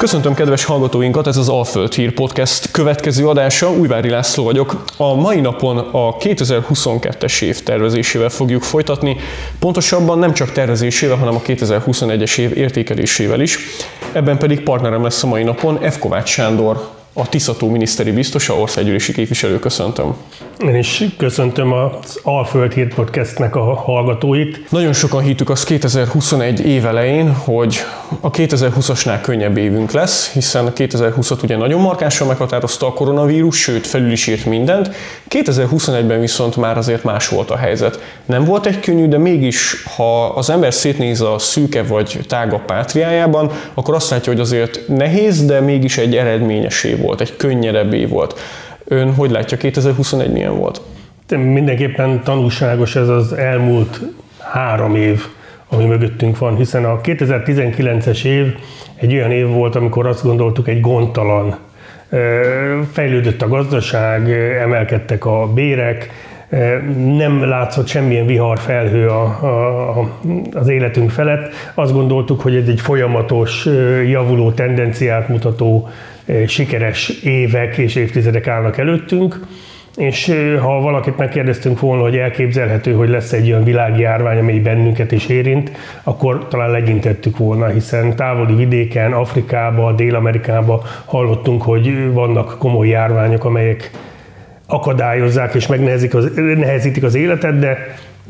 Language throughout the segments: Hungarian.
Köszöntöm kedves hallgatóinkat, ez az Alföld Hír Podcast következő adása, Újvári László vagyok. A mai napon a 2022-es év tervezésével fogjuk folytatni, pontosabban nem csak tervezésével, hanem a 2021-es év értékelésével is. Ebben pedig partnerem lesz a mai napon F. Kovács Sándor, a Tiszató miniszteri biztosa, országgyűlési képviselő. Köszöntöm. Én is köszöntöm az Alföld Hír Podcastnek a hallgatóit. Nagyon sokan hittük azt 2021 év elején, hogy a 2020-asnál könnyebb évünk lesz, hiszen a 2020-at ugye nagyon markánsan meghatározta a koronavírus, sőt felül is írt mindent. 2021-ben viszont már azért más volt a helyzet. Nem volt egy könnyű, de mégis, ha az ember szétnéz a szűke vagy tágabb pátriájában, akkor azt látja, hogy azért nehéz, de mégis egy eredményes év volt, egy könnyedebb év volt. Ön hogy látja, 2021 milyen volt? Mindenképpen tanulságos ez az elmúlt három év, ami mögöttünk van, hiszen a 2019-es év egy olyan év volt, amikor azt gondoltuk, egy gondtalan. Fejlődött a gazdaság, emelkedtek a bérek, nem látszott semmilyen vihar felhő a, a, az életünk felett. Azt gondoltuk, hogy ez egy folyamatos, javuló tendenciát mutató sikeres évek és évtizedek állnak előttünk, és ha valakit megkérdeztünk volna, hogy elképzelhető, hogy lesz egy olyan világjárvány, amely bennünket is érint, akkor talán legyintettük volna, hiszen távoli vidéken, Afrikába, Dél-Amerikába hallottunk, hogy vannak komoly járványok, amelyek akadályozzák és megnehezítik az életet, de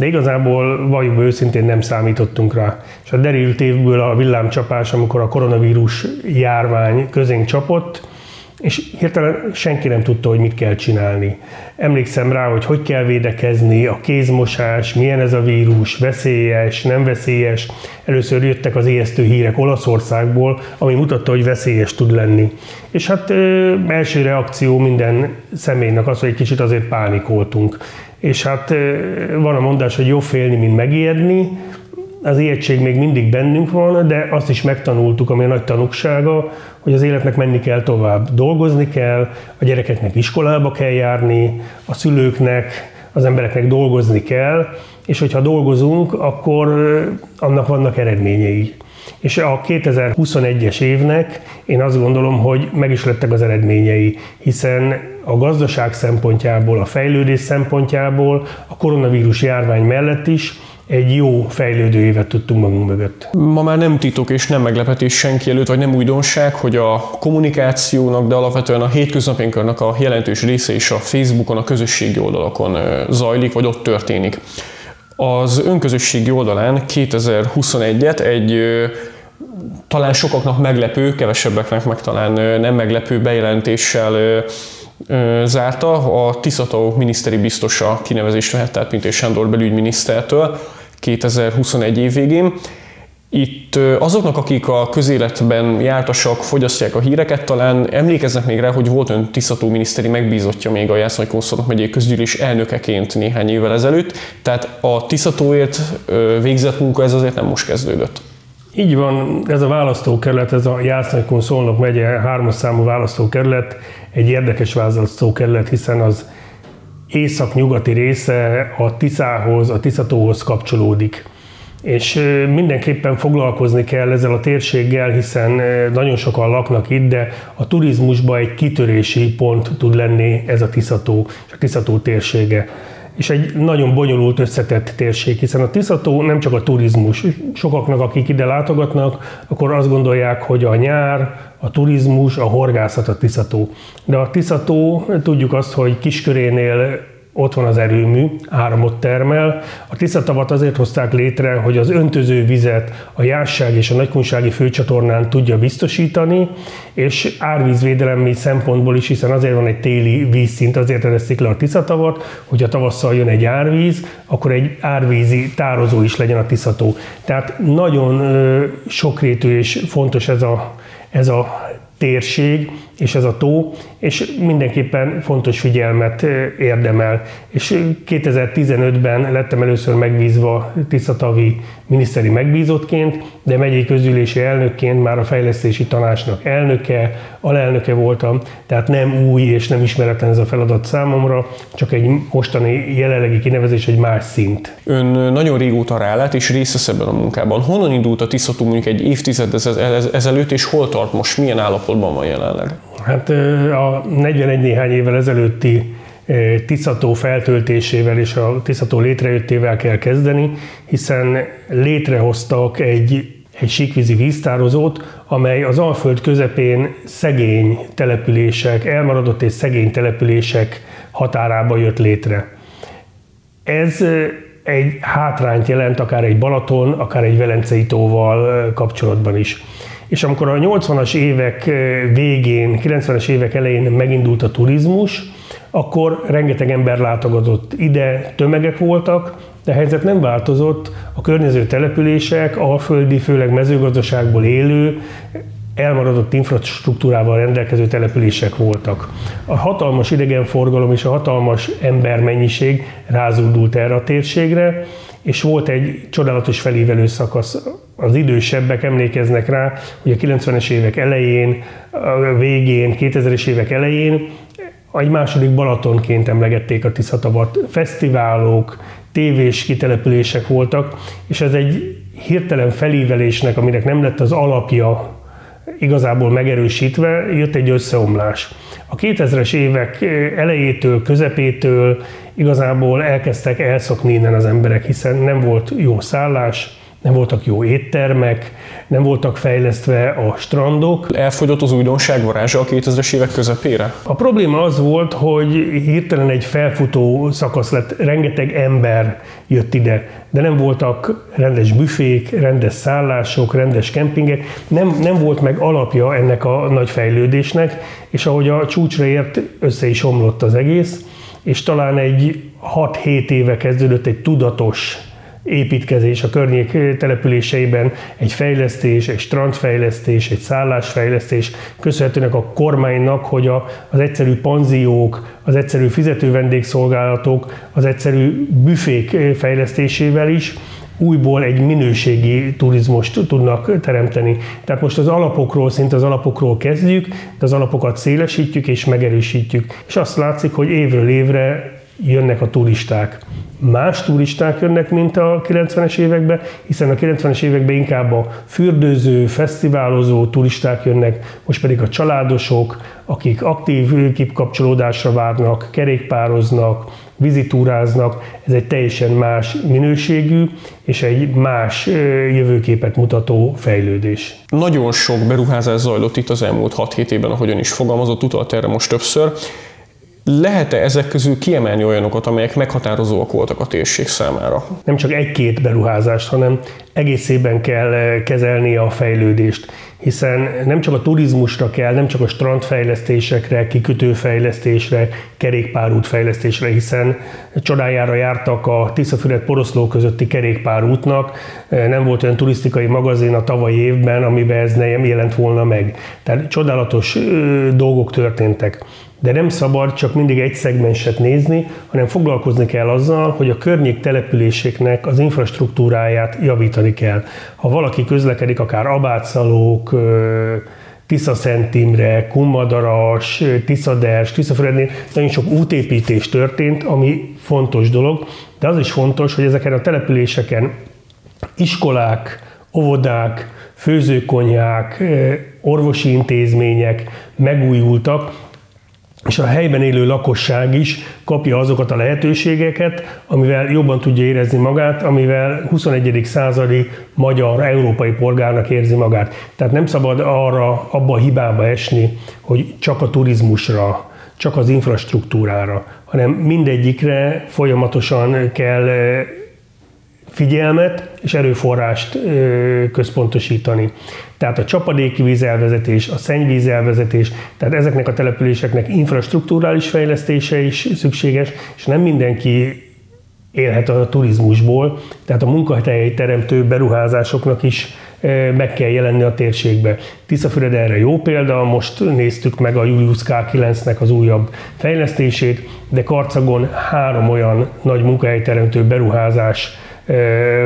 de igazából valljuk őszintén nem számítottunk rá. És a derült évből a villámcsapás, amikor a koronavírus járvány közénk csapott, és hirtelen senki nem tudta, hogy mit kell csinálni. Emlékszem rá, hogy hogy kell védekezni, a kézmosás, milyen ez a vírus, veszélyes, nem veszélyes. Először jöttek az ijesztő hírek Olaszországból, ami mutatta, hogy veszélyes tud lenni. És hát ö, első reakció minden személynek az, hogy egy kicsit azért pánikoltunk és hát van a mondás, hogy jobb félni, mint megijedni, az ijegység még mindig bennünk van, de azt is megtanultuk, ami a nagy tanuksága, hogy az életnek menni kell tovább. Dolgozni kell, a gyerekeknek iskolába kell járni, a szülőknek, az embereknek dolgozni kell, és hogyha dolgozunk, akkor annak vannak eredményei. És a 2021-es évnek én azt gondolom, hogy meg is lettek az eredményei, hiszen a gazdaság szempontjából, a fejlődés szempontjából, a koronavírus járvány mellett is egy jó fejlődő évet tudtunk magunk mögött. Ma már nem titok és nem meglepetés senki előtt, vagy nem újdonság, hogy a kommunikációnak, de alapvetően a hétköznapjainknak a jelentős része is a Facebookon, a közösségi oldalakon zajlik, vagy ott történik. Az önközösségi oldalán 2021-et egy talán sokaknak meglepő, kevesebbeknek meg talán nem meglepő bejelentéssel zárta. A Tiszató miniszteri biztosa kinevezést vett, tehát Pintés Sándor belügyminisztertől 2021 év végén. Itt azoknak, akik a közéletben jártasak, fogyasztják a híreket, talán emlékeznek még rá, hogy volt ön Tiszató miniszteri megbízottja még a Jászai Konszolnok megyei közgyűlés elnökeként néhány évvel ezelőtt, tehát a Tiszatóért végzett munka ez azért nem most kezdődött. Így van, ez a választókerület, ez a Jásznagykun Szolnok megye hármas számú választókerület, egy érdekes választókerület, hiszen az észak-nyugati része a Tiszához, a Tiszatóhoz kapcsolódik. És mindenképpen foglalkozni kell ezzel a térséggel, hiszen nagyon sokan laknak itt, de a turizmusban egy kitörési pont tud lenni ez a Tiszató, és a Tiszató térsége és egy nagyon bonyolult összetett térség, hiszen a Tiszató nem csak a turizmus. Sokaknak, akik ide látogatnak, akkor azt gondolják, hogy a nyár, a turizmus, a horgászat a Tiszató. De a Tiszató, tudjuk azt, hogy kiskörénél ott van az erőmű, áramot termel. A Tiszatavat azért hozták létre, hogy az öntöző vizet a Jásság és a Nagykunsági főcsatornán tudja biztosítani, és árvízvédelemi szempontból is, hiszen azért van egy téli vízszint, azért eresztik le a Tiszatavat, hogy a tavasszal jön egy árvíz, akkor egy árvízi tározó is legyen a Tiszató. Tehát nagyon sokrétű és fontos ez a, ez a térség és ez a tó, és mindenképpen fontos figyelmet érdemel. És 2015-ben lettem először megbízva Tiszatavi miniszteri megbízottként, de megyei közülési elnökként már a fejlesztési tanácsnak elnöke, alelnöke voltam, tehát nem új és nem ismeretlen ez a feladat számomra, csak egy mostani jelenlegi kinevezés egy más szint. Ön nagyon régóta rálát és részt vesz ebben a munkában. Honnan indult a Tiszató mondjuk egy évtized ezelőtt, és hol tart most, milyen állapotban van jelenleg? Hát a 41 néhány évvel ezelőtti Tiszató feltöltésével és a Tiszató létrejöttével kell kezdeni, hiszen létrehoztak egy, egy síkvízi víztározót, amely az Alföld közepén szegény települések, elmaradott és szegény települések határába jött létre. Ez egy hátrányt jelent akár egy Balaton, akár egy Velencei tóval kapcsolatban is. És amikor a 80-as évek végén, 90-es évek elején megindult a turizmus, akkor rengeteg ember látogatott ide, tömegek voltak, de a helyzet nem változott, a környező települések, alföldi, főleg mezőgazdaságból élő, elmaradott infrastruktúrával rendelkező települések voltak. A hatalmas idegenforgalom és a hatalmas embermennyiség rázódult erre a térségre, és volt egy csodálatos felívelő szakasz. Az idősebbek emlékeznek rá, hogy a 90-es évek elején, a végén, 2000-es évek elején egy második Balatonként emlegették a Tiszatavat. Fesztiválok, tévés kitelepülések voltak, és ez egy hirtelen felívelésnek, aminek nem lett az alapja igazából megerősítve, jött egy összeomlás. A 2000-es évek elejétől, közepétől igazából elkezdtek elszokni innen az emberek, hiszen nem volt jó szállás, nem voltak jó éttermek, nem voltak fejlesztve a strandok. Elfogyott az újdonság varázsa a 2000-es évek közepére? A probléma az volt, hogy hirtelen egy felfutó szakasz lett, rengeteg ember jött ide, de nem voltak rendes büfék, rendes szállások, rendes kempingek, nem, nem volt meg alapja ennek a nagy fejlődésnek, és ahogy a csúcsra ért, össze is omlott az egész, és talán egy 6-7 éve kezdődött egy tudatos építkezés a környék településeiben, egy fejlesztés, egy strandfejlesztés, egy szállásfejlesztés, köszönhetőnek a kormánynak, hogy a, az egyszerű panziók, az egyszerű fizető vendégszolgálatok, az egyszerű büfék fejlesztésével is újból egy minőségi turizmust tudnak teremteni. Tehát most az alapokról, szinte az alapokról kezdjük, de az alapokat szélesítjük és megerősítjük. És azt látszik, hogy évről évre jönnek a turisták más turisták jönnek, mint a 90-es években, hiszen a 90-es években inkább a fürdőző, fesztiválozó turisták jönnek, most pedig a családosok, akik aktív kipkapcsolódásra várnak, kerékpároznak, vizitúráznak, ez egy teljesen más minőségű és egy más jövőképet mutató fejlődés. Nagyon sok beruházás zajlott itt az elmúlt 6-7 évben, ahogyan is fogalmazott, utalt erre most többször. Lehet-e ezek közül kiemelni olyanokat, amelyek meghatározóak voltak a térség számára? Nem csak egy-két beruházást, hanem egészében kell eh, kezelni a fejlődést, hiszen nem csak a turizmusra kell, nem csak a strandfejlesztésekre, kikötőfejlesztésre, kerékpárút fejlesztésre, hiszen csodájára jártak a Tiszafüred Poroszló közötti kerékpárútnak, eh, nem volt olyan turisztikai magazin a tavalyi évben, amiben ez nem jelent volna meg. Tehát csodálatos eh, dolgok történtek de nem szabad csak mindig egy szegmenset nézni, hanem foglalkozni kell azzal, hogy a környék településeknek az infrastruktúráját javítani kell. Ha valaki közlekedik, akár Abátszalók, Szent Imre, Kummadaras, Tiszaders, Tiszaföldnél nagyon sok útépítés történt, ami fontos dolog, de az is fontos, hogy ezeken a településeken iskolák, óvodák, főzőkonyhák, orvosi intézmények megújultak, és a helyben élő lakosság is kapja azokat a lehetőségeket, amivel jobban tudja érezni magát, amivel 21. századi magyar, európai polgárnak érzi magát. Tehát nem szabad arra, abba a hibába esni, hogy csak a turizmusra, csak az infrastruktúrára, hanem mindegyikre folyamatosan kell figyelmet és erőforrást központosítani. Tehát a csapadéki vízelvezetés, a szennyvízelvezetés, tehát ezeknek a településeknek infrastruktúrális fejlesztése is szükséges, és nem mindenki élhet a turizmusból, tehát a munkahelyi teremtő beruházásoknak is meg kell jelenni a térségbe. Tiszafüred erre jó példa, most néztük meg a Julius K9-nek az újabb fejlesztését, de Karcagon három olyan nagy munkahelyteremtő beruházás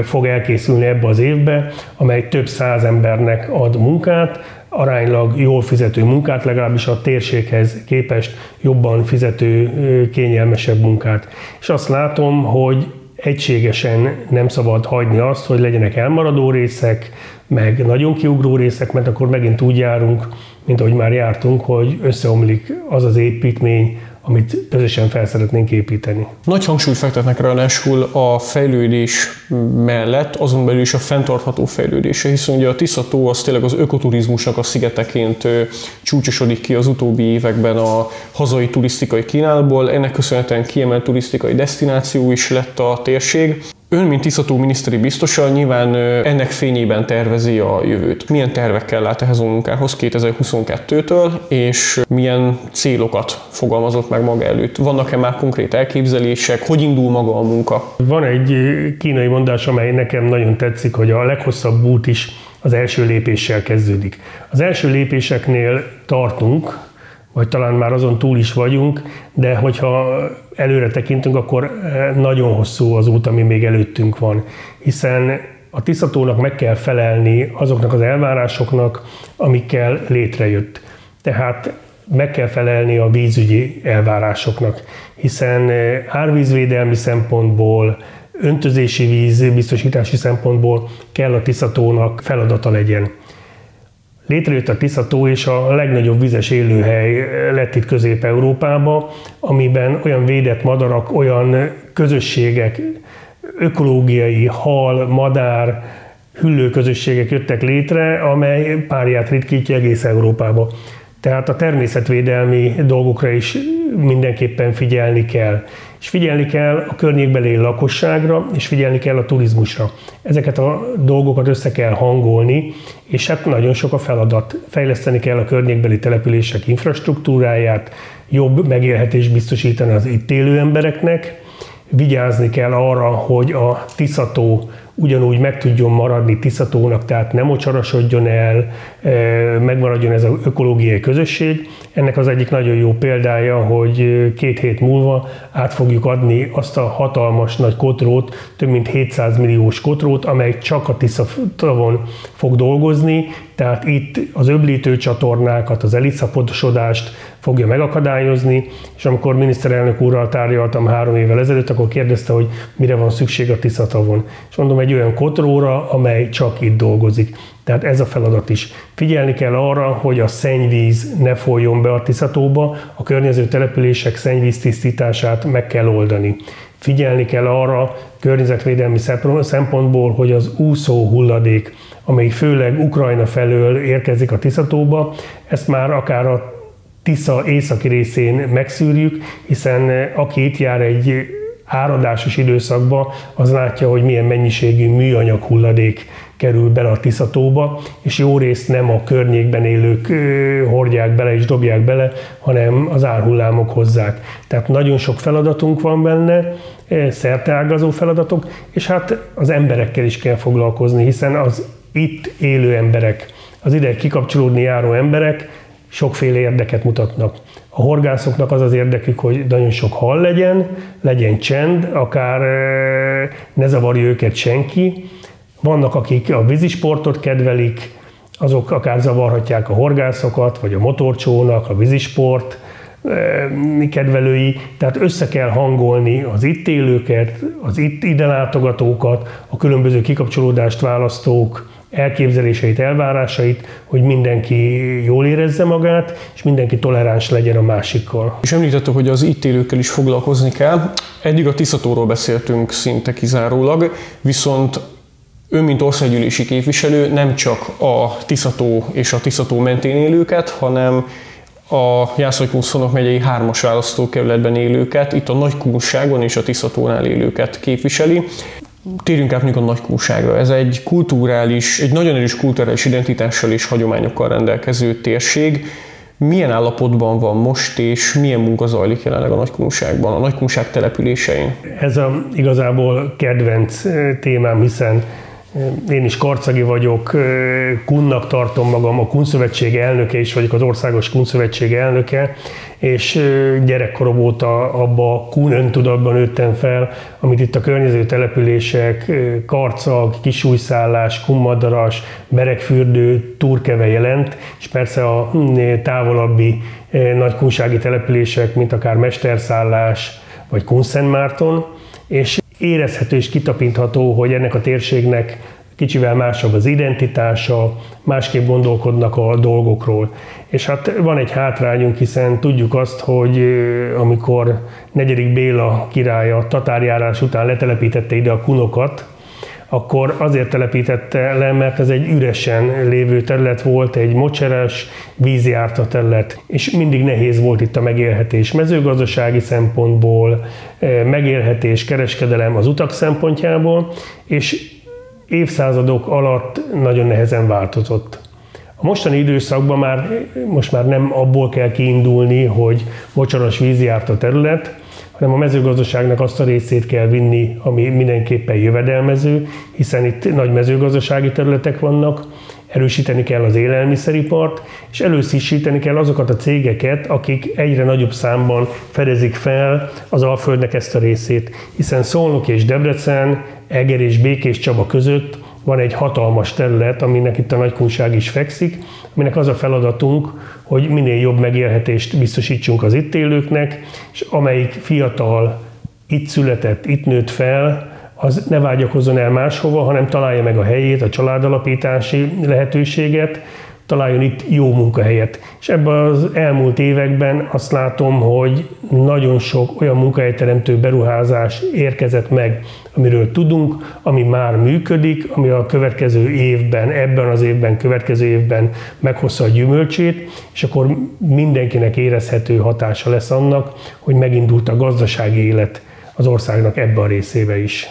fog elkészülni ebbe az évbe, amely több száz embernek ad munkát, aránylag jól fizető munkát, legalábbis a térséghez képest jobban fizető, kényelmesebb munkát. És azt látom, hogy egységesen nem szabad hagyni azt, hogy legyenek elmaradó részek, meg nagyon kiugró részek, mert akkor megint úgy járunk, mint ahogy már jártunk, hogy összeomlik az az építmény, amit közösen fel szeretnénk építeni. Nagy hangsúlyt fektetnek ráadásul a fejlődés mellett, azon belül is a fenntartható fejlődése, hiszen ugye a Tiszató az tényleg az ökoturizmusnak a szigeteként csúcsosodik ki az utóbbi években a hazai turisztikai kínálatból, ennek köszönhetően kiemelt turisztikai destináció is lett a térség. Ön, mint Tiszató miniszteri biztosan nyilván ennek fényében tervezi a jövőt. Milyen tervekkel lát ehhez a munkához 2022-től, és milyen célokat fogalmazott meg maga előtt? Vannak-e már konkrét elképzelések? Hogy indul maga a munka? Van egy kínai mondás, amely nekem nagyon tetszik, hogy a leghosszabb út is az első lépéssel kezdődik. Az első lépéseknél tartunk, vagy talán már azon túl is vagyunk, de hogyha előre tekintünk, akkor eh, nagyon hosszú az út, ami még előttünk van, hiszen a Tiszatónak meg kell felelni azoknak az elvárásoknak, amikkel létrejött. Tehát meg kell felelni a vízügyi elvárásoknak, hiszen eh, árvízvédelmi szempontból, öntözési víz biztosítási szempontból kell a Tiszatónak feladata legyen. Létrejött a Tiszató, és a legnagyobb vizes élőhely lett itt Közép-Európába, amiben olyan védett madarak, olyan közösségek, ökológiai, hal, madár, hüllő közösségek jöttek létre, amely párját ritkítja egész Európába. Tehát a természetvédelmi dolgokra is mindenképpen figyelni kell. És figyelni kell a környékbeli lakosságra, és figyelni kell a turizmusra. Ezeket a dolgokat össze kell hangolni, és hát nagyon sok a feladat. Fejleszteni kell a környékbeli települések infrastruktúráját, jobb megélhetést biztosítani az itt élő embereknek, vigyázni kell arra, hogy a Tiszató ugyanúgy meg tudjon maradni Tiszatónak, tehát nem mocsarasodjon el, e, megmaradjon ez az ökológiai közösség. Ennek az egyik nagyon jó példája, hogy két hét múlva át fogjuk adni azt a hatalmas nagy kotrót, több mint 700 milliós kotrót, amely csak a Tiszatavon fog dolgozni, tehát itt az öblítő csatornákat, az eliszapodosodást fogja megakadályozni, és amikor miniszterelnök úrral tárgyaltam három évvel ezelőtt, akkor kérdezte, hogy mire van szükség a Tiszatavon. És mondom, egy olyan kotróra, amely csak itt dolgozik. Tehát ez a feladat is. Figyelni kell arra, hogy a szennyvíz ne folyjon be a Tiszatóba, a környező települések szennyvíz tisztítását meg kell oldani. Figyelni kell arra környezetvédelmi szempontból, hogy az úszó hulladék, amely főleg Ukrajna felől érkezik a Tiszatóba, ezt már akár a Tisza északi részén megszűrjük, hiszen aki itt jár egy áradásos időszakban, az látja, hogy milyen mennyiségű műanyag hulladék kerül bele a Tiszatóba, és jó részt nem a környékben élők hordják bele és dobják bele, hanem az árhullámok hozzák. Tehát nagyon sok feladatunk van benne, szerteágazó feladatok, és hát az emberekkel is kell foglalkozni, hiszen az itt élő emberek, az ide kikapcsolódni járó emberek sokféle érdeket mutatnak. A horgászoknak az az érdekük, hogy nagyon sok hal legyen, legyen csend, akár ne zavarja őket senki. Vannak, akik a vízisportot kedvelik, azok akár zavarhatják a horgászokat, vagy a motorcsónak, a vízisport kedvelői, tehát össze kell hangolni az itt élőket, az itt ide látogatókat, a különböző kikapcsolódást választók, elképzeléseit, elvárásait, hogy mindenki jól érezze magát, és mindenki toleráns legyen a másikkal. És említette, hogy az itt élőkkel is foglalkozni kell. Eddig a Tiszatóról beszéltünk szinte kizárólag, viszont ő, mint országgyűlési képviselő nem csak a Tiszató és a Tiszató mentén élőket, hanem a Jászai-Kunszonok megyei hármas választókerületben élőket, itt a Nagykunságon és a Tiszatónál élőket képviseli. Térjünk át még a nagykúságra. Ez egy kulturális, egy nagyon erős kulturális identitással és hagyományokkal rendelkező térség. milyen állapotban van most, és milyen munka zajlik jelenleg a Nagykunságban, a Nagykunság településein? Ez a igazából kedvenc témám, hiszen én is karcagi vagyok, kunnak tartom magam, a Kunszövetség elnöke is vagyok, az Országos Kunszövetség elnöke, és gyerekkorom óta abba a kun öntudatban nőttem fel, amit itt a környező települések, karcag, kisújszállás, kummadaras, berekfürdő, turkeve jelent, és persze a hm, távolabbi nagykunsági települések, mint akár Mesterszállás, vagy Kunszentmárton, és érezhető és kitapintható, hogy ennek a térségnek kicsivel másabb az identitása, másképp gondolkodnak a dolgokról. És hát van egy hátrányunk, hiszen tudjuk azt, hogy amikor negyedik Béla a tatárjárás után letelepítette ide a kunokat, akkor azért telepítette le, mert ez egy üresen lévő terület volt, egy mocseres, vízjárta terület, és mindig nehéz volt itt a megélhetés mezőgazdasági szempontból, megélhetés, kereskedelem az utak szempontjából, és évszázadok alatt nagyon nehezen változott. A mostani időszakban már, most már nem abból kell kiindulni, hogy mocsaras víz járt a terület, hanem a mezőgazdaságnak azt a részét kell vinni, ami mindenképpen jövedelmező, hiszen itt nagy mezőgazdasági területek vannak, erősíteni kell az élelmiszeripart, és előszísíteni kell azokat a cégeket, akik egyre nagyobb számban fedezik fel az Alföldnek ezt a részét, hiszen Szolnok és Debrecen, Eger és Békés Csaba között van egy hatalmas terület, aminek itt a nagykunság is fekszik, aminek az a feladatunk, hogy minél jobb megélhetést biztosítsunk az itt élőknek, és amelyik fiatal itt született, itt nőtt fel, az ne vágyakozzon el máshova, hanem találja meg a helyét, a családalapítási lehetőséget, találjon itt jó munkahelyet. És ebben az elmúlt években azt látom, hogy nagyon sok olyan munkahelyteremtő beruházás érkezett meg, amiről tudunk, ami már működik, ami a következő évben, ebben az évben, következő évben meghozza a gyümölcsét, és akkor mindenkinek érezhető hatása lesz annak, hogy megindult a gazdasági élet az országnak ebbe a részébe is.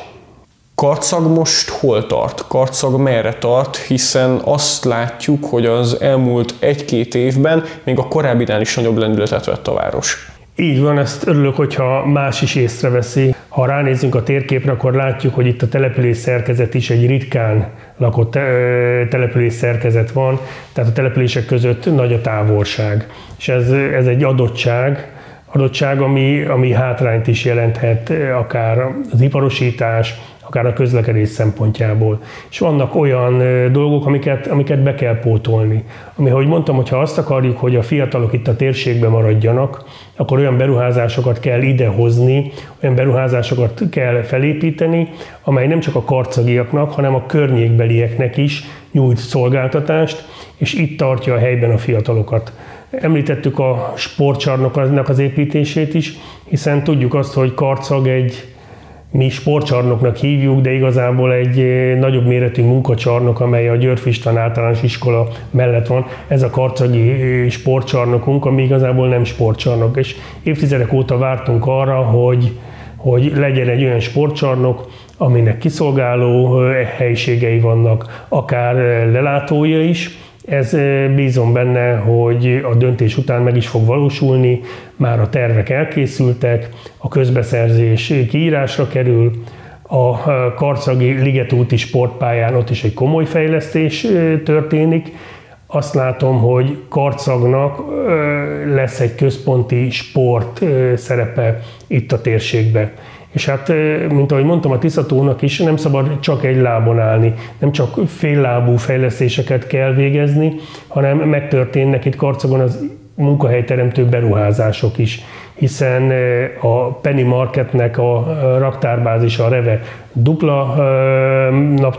Karcag most hol tart? Karcag merre tart? Hiszen azt látjuk, hogy az elmúlt egy-két évben még a korábbinál is nagyobb lendületet vett a város. Így van, ezt örülök, hogyha más is észreveszi. Ha ránézünk a térképre, akkor látjuk, hogy itt a település szerkezet is egy ritkán lakott település szerkezet van, tehát a települések között nagy a távolság. És ez, ez egy adottság, adottság, ami, ami hátrányt is jelenthet, akár az iparosítás, akár a közlekedés szempontjából. És vannak olyan dolgok, amiket, amiket be kell pótolni. Ami, ahogy mondtam, hogyha azt akarjuk, hogy a fiatalok itt a térségben maradjanak, akkor olyan beruházásokat kell idehozni, olyan beruházásokat kell felépíteni, amely nem csak a karcagiaknak, hanem a környékbelieknek is nyújt szolgáltatást, és itt tartja a helyben a fiatalokat. Említettük a sportcsarnoknak az építését is, hiszen tudjuk azt, hogy Karcag egy mi sportcsarnoknak hívjuk, de igazából egy eh, nagyobb méretű munkacsarnok, amely a György István általános iskola mellett van. Ez a karcagi eh, sportcsarnokunk, ami igazából nem sportcsarnok. És évtizedek óta vártunk arra, hogy, hogy legyen egy olyan sportcsarnok, aminek kiszolgáló eh, helyiségei vannak, akár lelátója is, ez bízom benne, hogy a döntés után meg is fog valósulni, már a tervek elkészültek, a közbeszerzés kiírásra kerül, a Karcagi Ligetúti sportpályán ott is egy komoly fejlesztés történik. Azt látom, hogy Karcagnak lesz egy központi sport szerepe itt a térségben. És hát, mint ahogy mondtam, a Tiszatónak is nem szabad csak egy lábon állni, nem csak féllábú fejlesztéseket kell végezni, hanem megtörténnek itt Karcagon az munkahelyteremtő beruházások is, hiszen a Penny Marketnek a raktárbázisa, a Reve dupla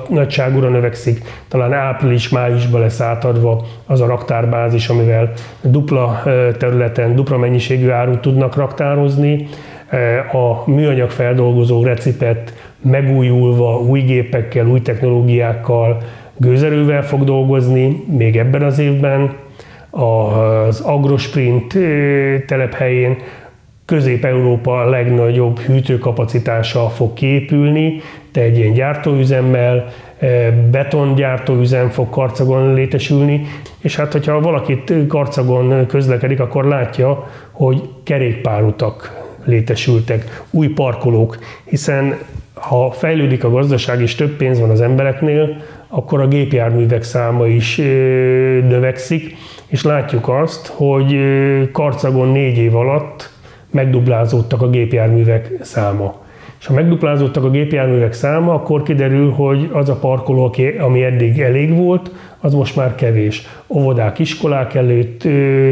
nagyságúra növekszik, talán április-májusban lesz átadva az a raktárbázis, amivel dupla területen, dupla mennyiségű árut tudnak raktározni, a műanyag feldolgozó recipet megújulva, új gépekkel, új technológiákkal, gőzerővel fog dolgozni még ebben az évben. Az Agrosprint telephelyén Közép-Európa legnagyobb hűtőkapacitása fog kiépülni, de egy ilyen gyártóüzemmel, betongyártó üzem fog Karcagon létesülni, és hát hogyha valakit Karcagon közlekedik, akkor látja, hogy kerékpárutak létesültek, új parkolók, hiszen ha fejlődik a gazdaság és több pénz van az embereknél, akkor a gépjárművek száma is növekszik, és látjuk azt, hogy Karcagon négy év alatt megduplázódtak a gépjárművek száma. És ha megduplázódtak a gépjárművek száma, akkor kiderül, hogy az a parkoló, ami eddig elég volt, az most már kevés. Óvodák, iskolák előtt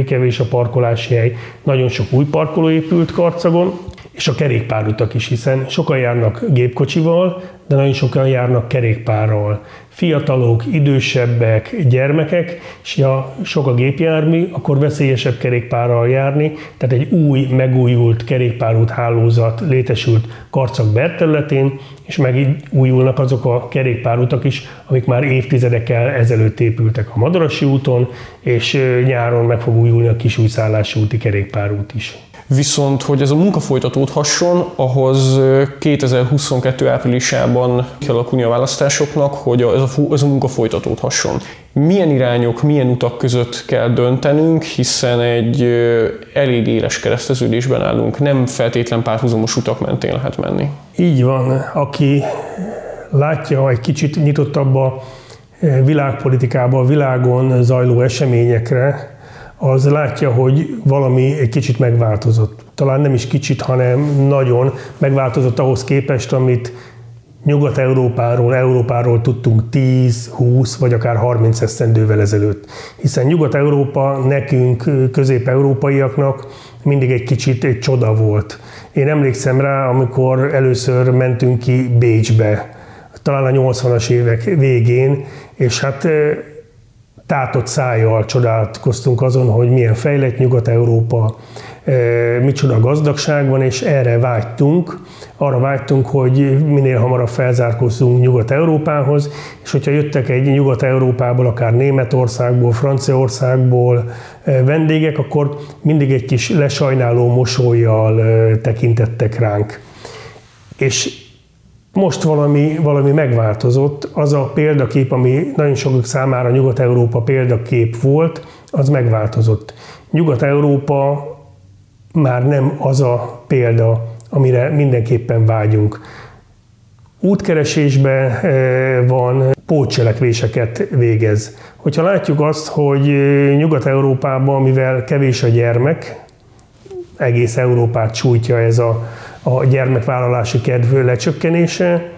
kevés a parkolási hely, nagyon sok új parkoló épült Karcagon, és a kerékpárutak is, hiszen sokan járnak gépkocsival, de nagyon sokan járnak kerékpárral. Fiatalok, idősebbek, gyermekek, és ha sok a gépjármű, akkor veszélyesebb kerékpárral járni, tehát egy új, megújult kerékpárút hálózat létesült Karcag területén, és megújulnak azok a kerékpárutak is, amik már évtizedekkel ezelőtt épültek a Madarasi úton, és nyáron meg fog újulni a Kisújszállási úti kerékpárút is. Viszont, hogy ez a munka folytatódhasson, ahhoz 2022 áprilisában kell alakulni a választásoknak, hogy ez a, ez a munka folytatódhasson. Milyen irányok, milyen utak között kell döntenünk, hiszen egy elég éles kereszteződésben állunk, nem feltétlen párhuzamos utak mentén lehet menni. Így van, aki látja egy kicsit nyitottabb a világpolitikába, a világon zajló eseményekre, az látja, hogy valami egy kicsit megváltozott. Talán nem is kicsit, hanem nagyon megváltozott ahhoz képest, amit Nyugat-Európáról, Európáról tudtunk 10, 20 vagy akár 30 esztendővel ezelőtt. Hiszen Nyugat-Európa nekünk, közép-európaiaknak mindig egy kicsit egy csoda volt. Én emlékszem rá, amikor először mentünk ki Bécsbe, talán a 80-as évek végén, és hát tátott szájjal csodálkoztunk azon, hogy milyen fejlett Nyugat-Európa, eh, micsoda gazdagság van, és erre vágytunk, arra vágytunk, hogy minél hamarabb felzárkózzunk Nyugat-Európához, és hogyha jöttek egy Nyugat-Európából, akár Németországból, Franciaországból eh, vendégek, akkor mindig egy kis lesajnáló mosolyjal eh, tekintettek ránk. És most valami, valami megváltozott, az a példakép, ami nagyon sokak számára Nyugat-Európa példakép volt, az megváltozott. Nyugat-Európa már nem az a példa, amire mindenképpen vágyunk. Útkeresésben eh, van, pótcselekvéseket végez. Hogyha látjuk azt, hogy eh, Nyugat-Európában, mivel kevés a gyermek, egész Európát sújtja ez a a gyermekvállalási kedv lecsökkenése,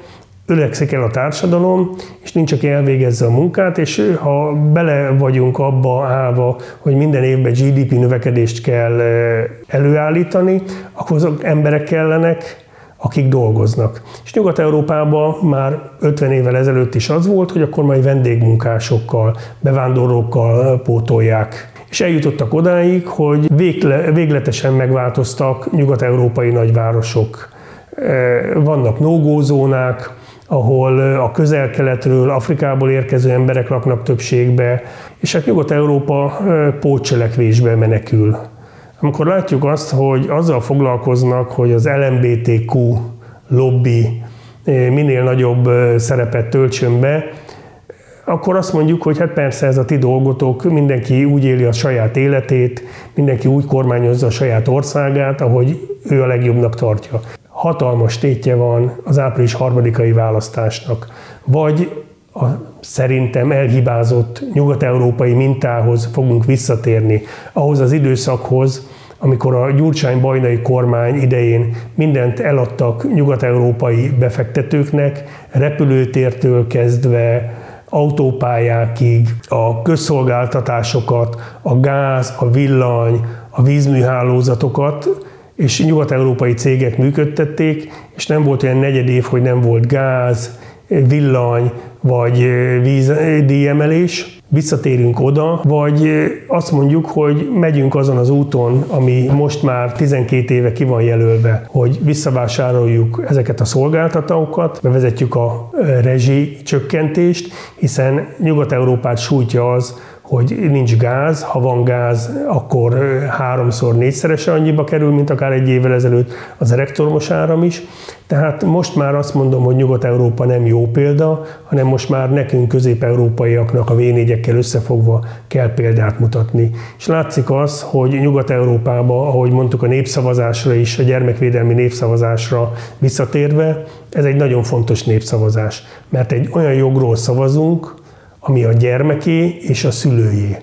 öregszik el a társadalom, és nincs, aki elvégezze a munkát, és ha bele vagyunk abba állva, hogy minden évben GDP növekedést kell előállítani, akkor azok emberek kellenek, akik dolgoznak. És Nyugat-Európában már 50 évvel ezelőtt is az volt, hogy akkor majd vendégmunkásokkal, bevándorlókkal pótolják és eljutottak odáig, hogy végle, végletesen megváltoztak nyugat-európai nagyvárosok. E, vannak nógózónák, ahol a közel-keletről, Afrikából érkező emberek laknak többségbe, és hát Nyugat-Európa e, pótcselekvésbe menekül. Amikor látjuk azt, hogy azzal foglalkoznak, hogy az LMBTQ lobby e, minél nagyobb szerepet töltsön be, akkor azt mondjuk, hogy hát persze ez a ti dolgotok, mindenki úgy éli a saját életét, mindenki úgy kormányozza a saját országát, ahogy ő a legjobbnak tartja. Hatalmas tétje van az április harmadikai választásnak. Vagy a szerintem elhibázott nyugat-európai mintához fogunk visszatérni, ahhoz az időszakhoz, amikor a Gyurcsány-Bajnai kormány idején mindent eladtak nyugat-európai befektetőknek, repülőtértől kezdve autópályákig, a közszolgáltatásokat, a gáz, a villany, a vízműhálózatokat, és nyugat-európai cégek működtették, és nem volt olyan negyed év, hogy nem volt gáz, villany vagy vízdíjemelés visszatérünk oda, vagy azt mondjuk, hogy megyünk azon az úton, ami most már 12 éve ki van jelölve, hogy visszavásároljuk ezeket a szolgáltatókat, bevezetjük a rezsi csökkentést, hiszen Nyugat-Európát sújtja az, hogy nincs gáz, ha van gáz, akkor háromszor, négyszerese annyiba kerül, mint akár egy évvel ezelőtt az elektromos áram is. Tehát most már azt mondom, hogy Nyugat-Európa nem jó példa, hanem most már nekünk közép-európaiaknak a v összefogva kell példát mutatni. És látszik az, hogy Nyugat-Európában, ahogy mondtuk a népszavazásra is, a gyermekvédelmi népszavazásra visszatérve, ez egy nagyon fontos népszavazás, mert egy olyan jogról szavazunk, ami a gyermeké és a szülőjé.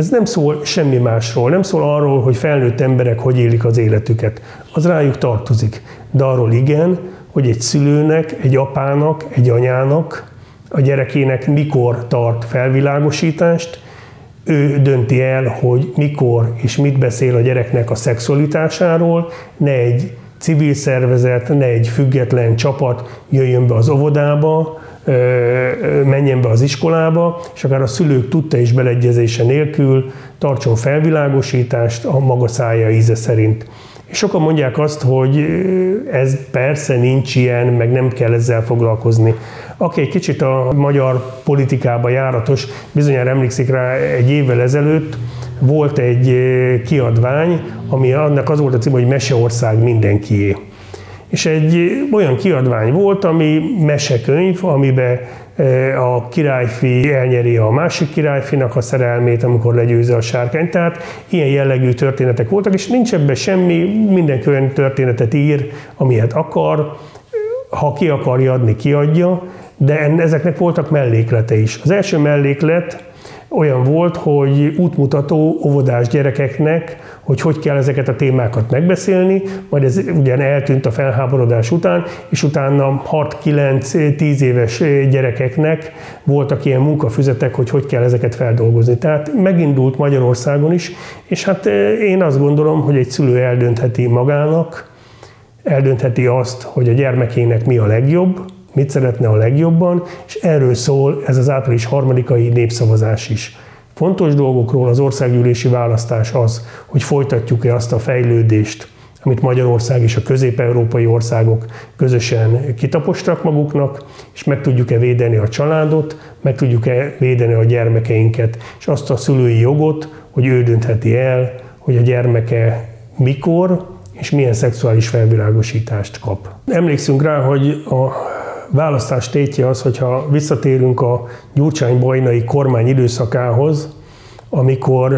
Ez nem szól semmi másról, nem szól arról, hogy felnőtt emberek hogy élik az életüket. Az rájuk tartozik. De arról igen, hogy egy szülőnek, egy apának, egy anyának, a gyerekének mikor tart felvilágosítást, ő dönti el, hogy mikor és mit beszél a gyereknek a szexualitásáról, ne egy civil szervezet, ne egy független csapat jöjjön be az óvodába, menjen be az iskolába, és akár a szülők tudta is beleegyezése nélkül tartson felvilágosítást a maga szája íze szerint. És sokan mondják azt, hogy ez persze nincs ilyen, meg nem kell ezzel foglalkozni. Aki egy kicsit a magyar politikába járatos, bizonyára emlékszik rá egy évvel ezelőtt, volt egy kiadvány, ami annak az volt a cím, hogy Meseország mindenkié. És egy olyan kiadvány volt, ami mesekönyv, amiben e, a királyfi elnyeri a másik királyfinak a szerelmét, amikor legyőzi a sárkányt. Tehát ilyen jellegű történetek voltak, és nincs ebben semmi, mindenki olyan történetet ír, amilyet akar, ha ki akarja adni, kiadja, de ezeknek voltak melléklete is. Az első melléklet olyan volt, hogy útmutató óvodás gyerekeknek, hogy hogy kell ezeket a témákat megbeszélni, majd ez ugyan eltűnt a felháborodás után, és utána 6-9-10 éves gyerekeknek voltak ilyen munkafüzetek, hogy hogy kell ezeket feldolgozni. Tehát megindult Magyarországon is, és hát eh, én azt gondolom, hogy egy szülő eldöntheti magának, eldöntheti azt, hogy a gyermekének mi a legjobb, mit szeretne a legjobban, és erről szól ez az április harmadikai népszavazás is. Fontos dolgokról az országgyűlési választás az, hogy folytatjuk-e azt a fejlődést, amit Magyarország és a közép-európai országok közösen kitapostak maguknak, és meg tudjuk-e védeni a családot, meg tudjuk-e védeni a gyermekeinket, és azt a szülői jogot, hogy ő döntheti el, hogy a gyermeke mikor és milyen szexuális felvilágosítást kap. Emlékszünk rá, hogy a választás tétje az, hogyha visszatérünk a Gyurcsány-Bajnai kormány időszakához, amikor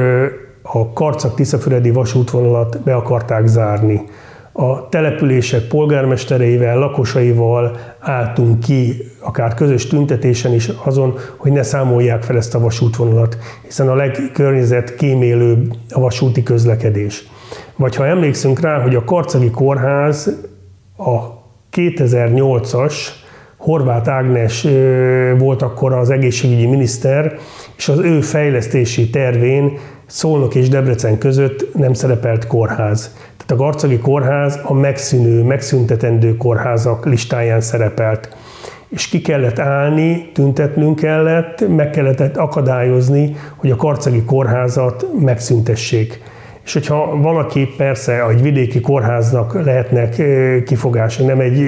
a Karcag-Tiszafüredi vasútvonalat be akarták zárni. A települések polgármestereivel, lakosaival álltunk ki, akár közös tüntetésen is azon, hogy ne számolják fel ezt a vasútvonalat, hiszen a legkörnyezet kémélőbb a vasúti közlekedés. Vagy ha emlékszünk rá, hogy a Karcagi Kórház a 2008-as Horváth Ágnes volt akkor az egészségügyi miniszter, és az ő fejlesztési tervén Szolnok és Debrecen között nem szerepelt kórház. Tehát a Garcagi Kórház a megszűnő, megszüntetendő kórházak listáján szerepelt. És ki kellett állni, tüntetnünk kellett, meg kellett akadályozni, hogy a Karcagi Kórházat megszüntessék. És hogyha valaki persze egy vidéki kórháznak lehetnek kifogása, nem egy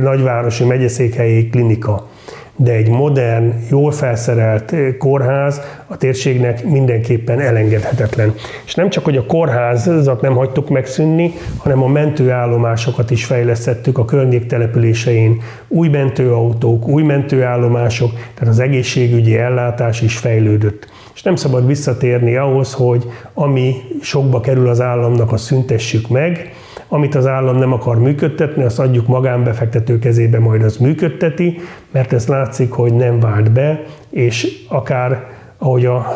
nagyvárosi megyeszékhelyi klinika, de egy modern, jól felszerelt kórház a térségnek mindenképpen elengedhetetlen. És nem csak, hogy a kórházat nem hagytuk megszűnni, hanem a mentőállomásokat is fejlesztettük a környék településein. Új mentőautók, új mentőállomások, tehát az egészségügyi ellátás is fejlődött és nem szabad visszatérni ahhoz, hogy ami sokba kerül az államnak, azt szüntessük meg, amit az állam nem akar működtetni, azt adjuk magánbefektető kezébe, majd az működteti, mert ez látszik, hogy nem vált be, és akár ahogy a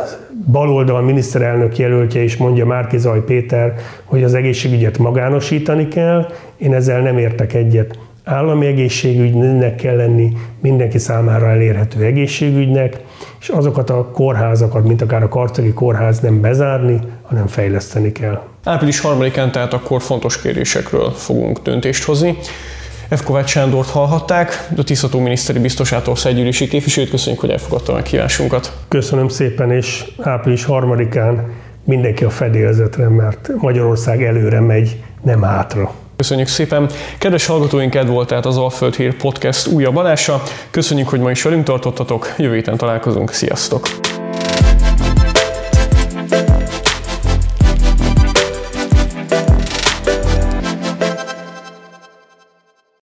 baloldal miniszterelnök jelöltje is mondja Márkizaj Péter, hogy az egészségügyet magánosítani kell, én ezzel nem értek egyet. Állami egészségügynek kell lenni, mindenki számára elérhető egészségügynek, és azokat a kórházakat, mint akár a Karcagi Kórház nem bezárni, hanem fejleszteni kell. Április 3-án tehát akkor fontos kérésekről fogunk döntést hozni. F. Kovács Sándort hallhatták, a Tisztató miniszteri biztosától szegyűlési képviselőt. Köszönjük, hogy elfogadta a kívásunkat. Köszönöm szépen, és április 3-án mindenki a fedélzetre, mert Magyarország előre megy, nem hátra. Köszönjük szépen! Kedves hallgatóink, ez volt tehát az Alföld Hír Podcast újabb adása. Köszönjük, hogy ma is velünk tartottatok, jövő héten találkozunk, sziasztok!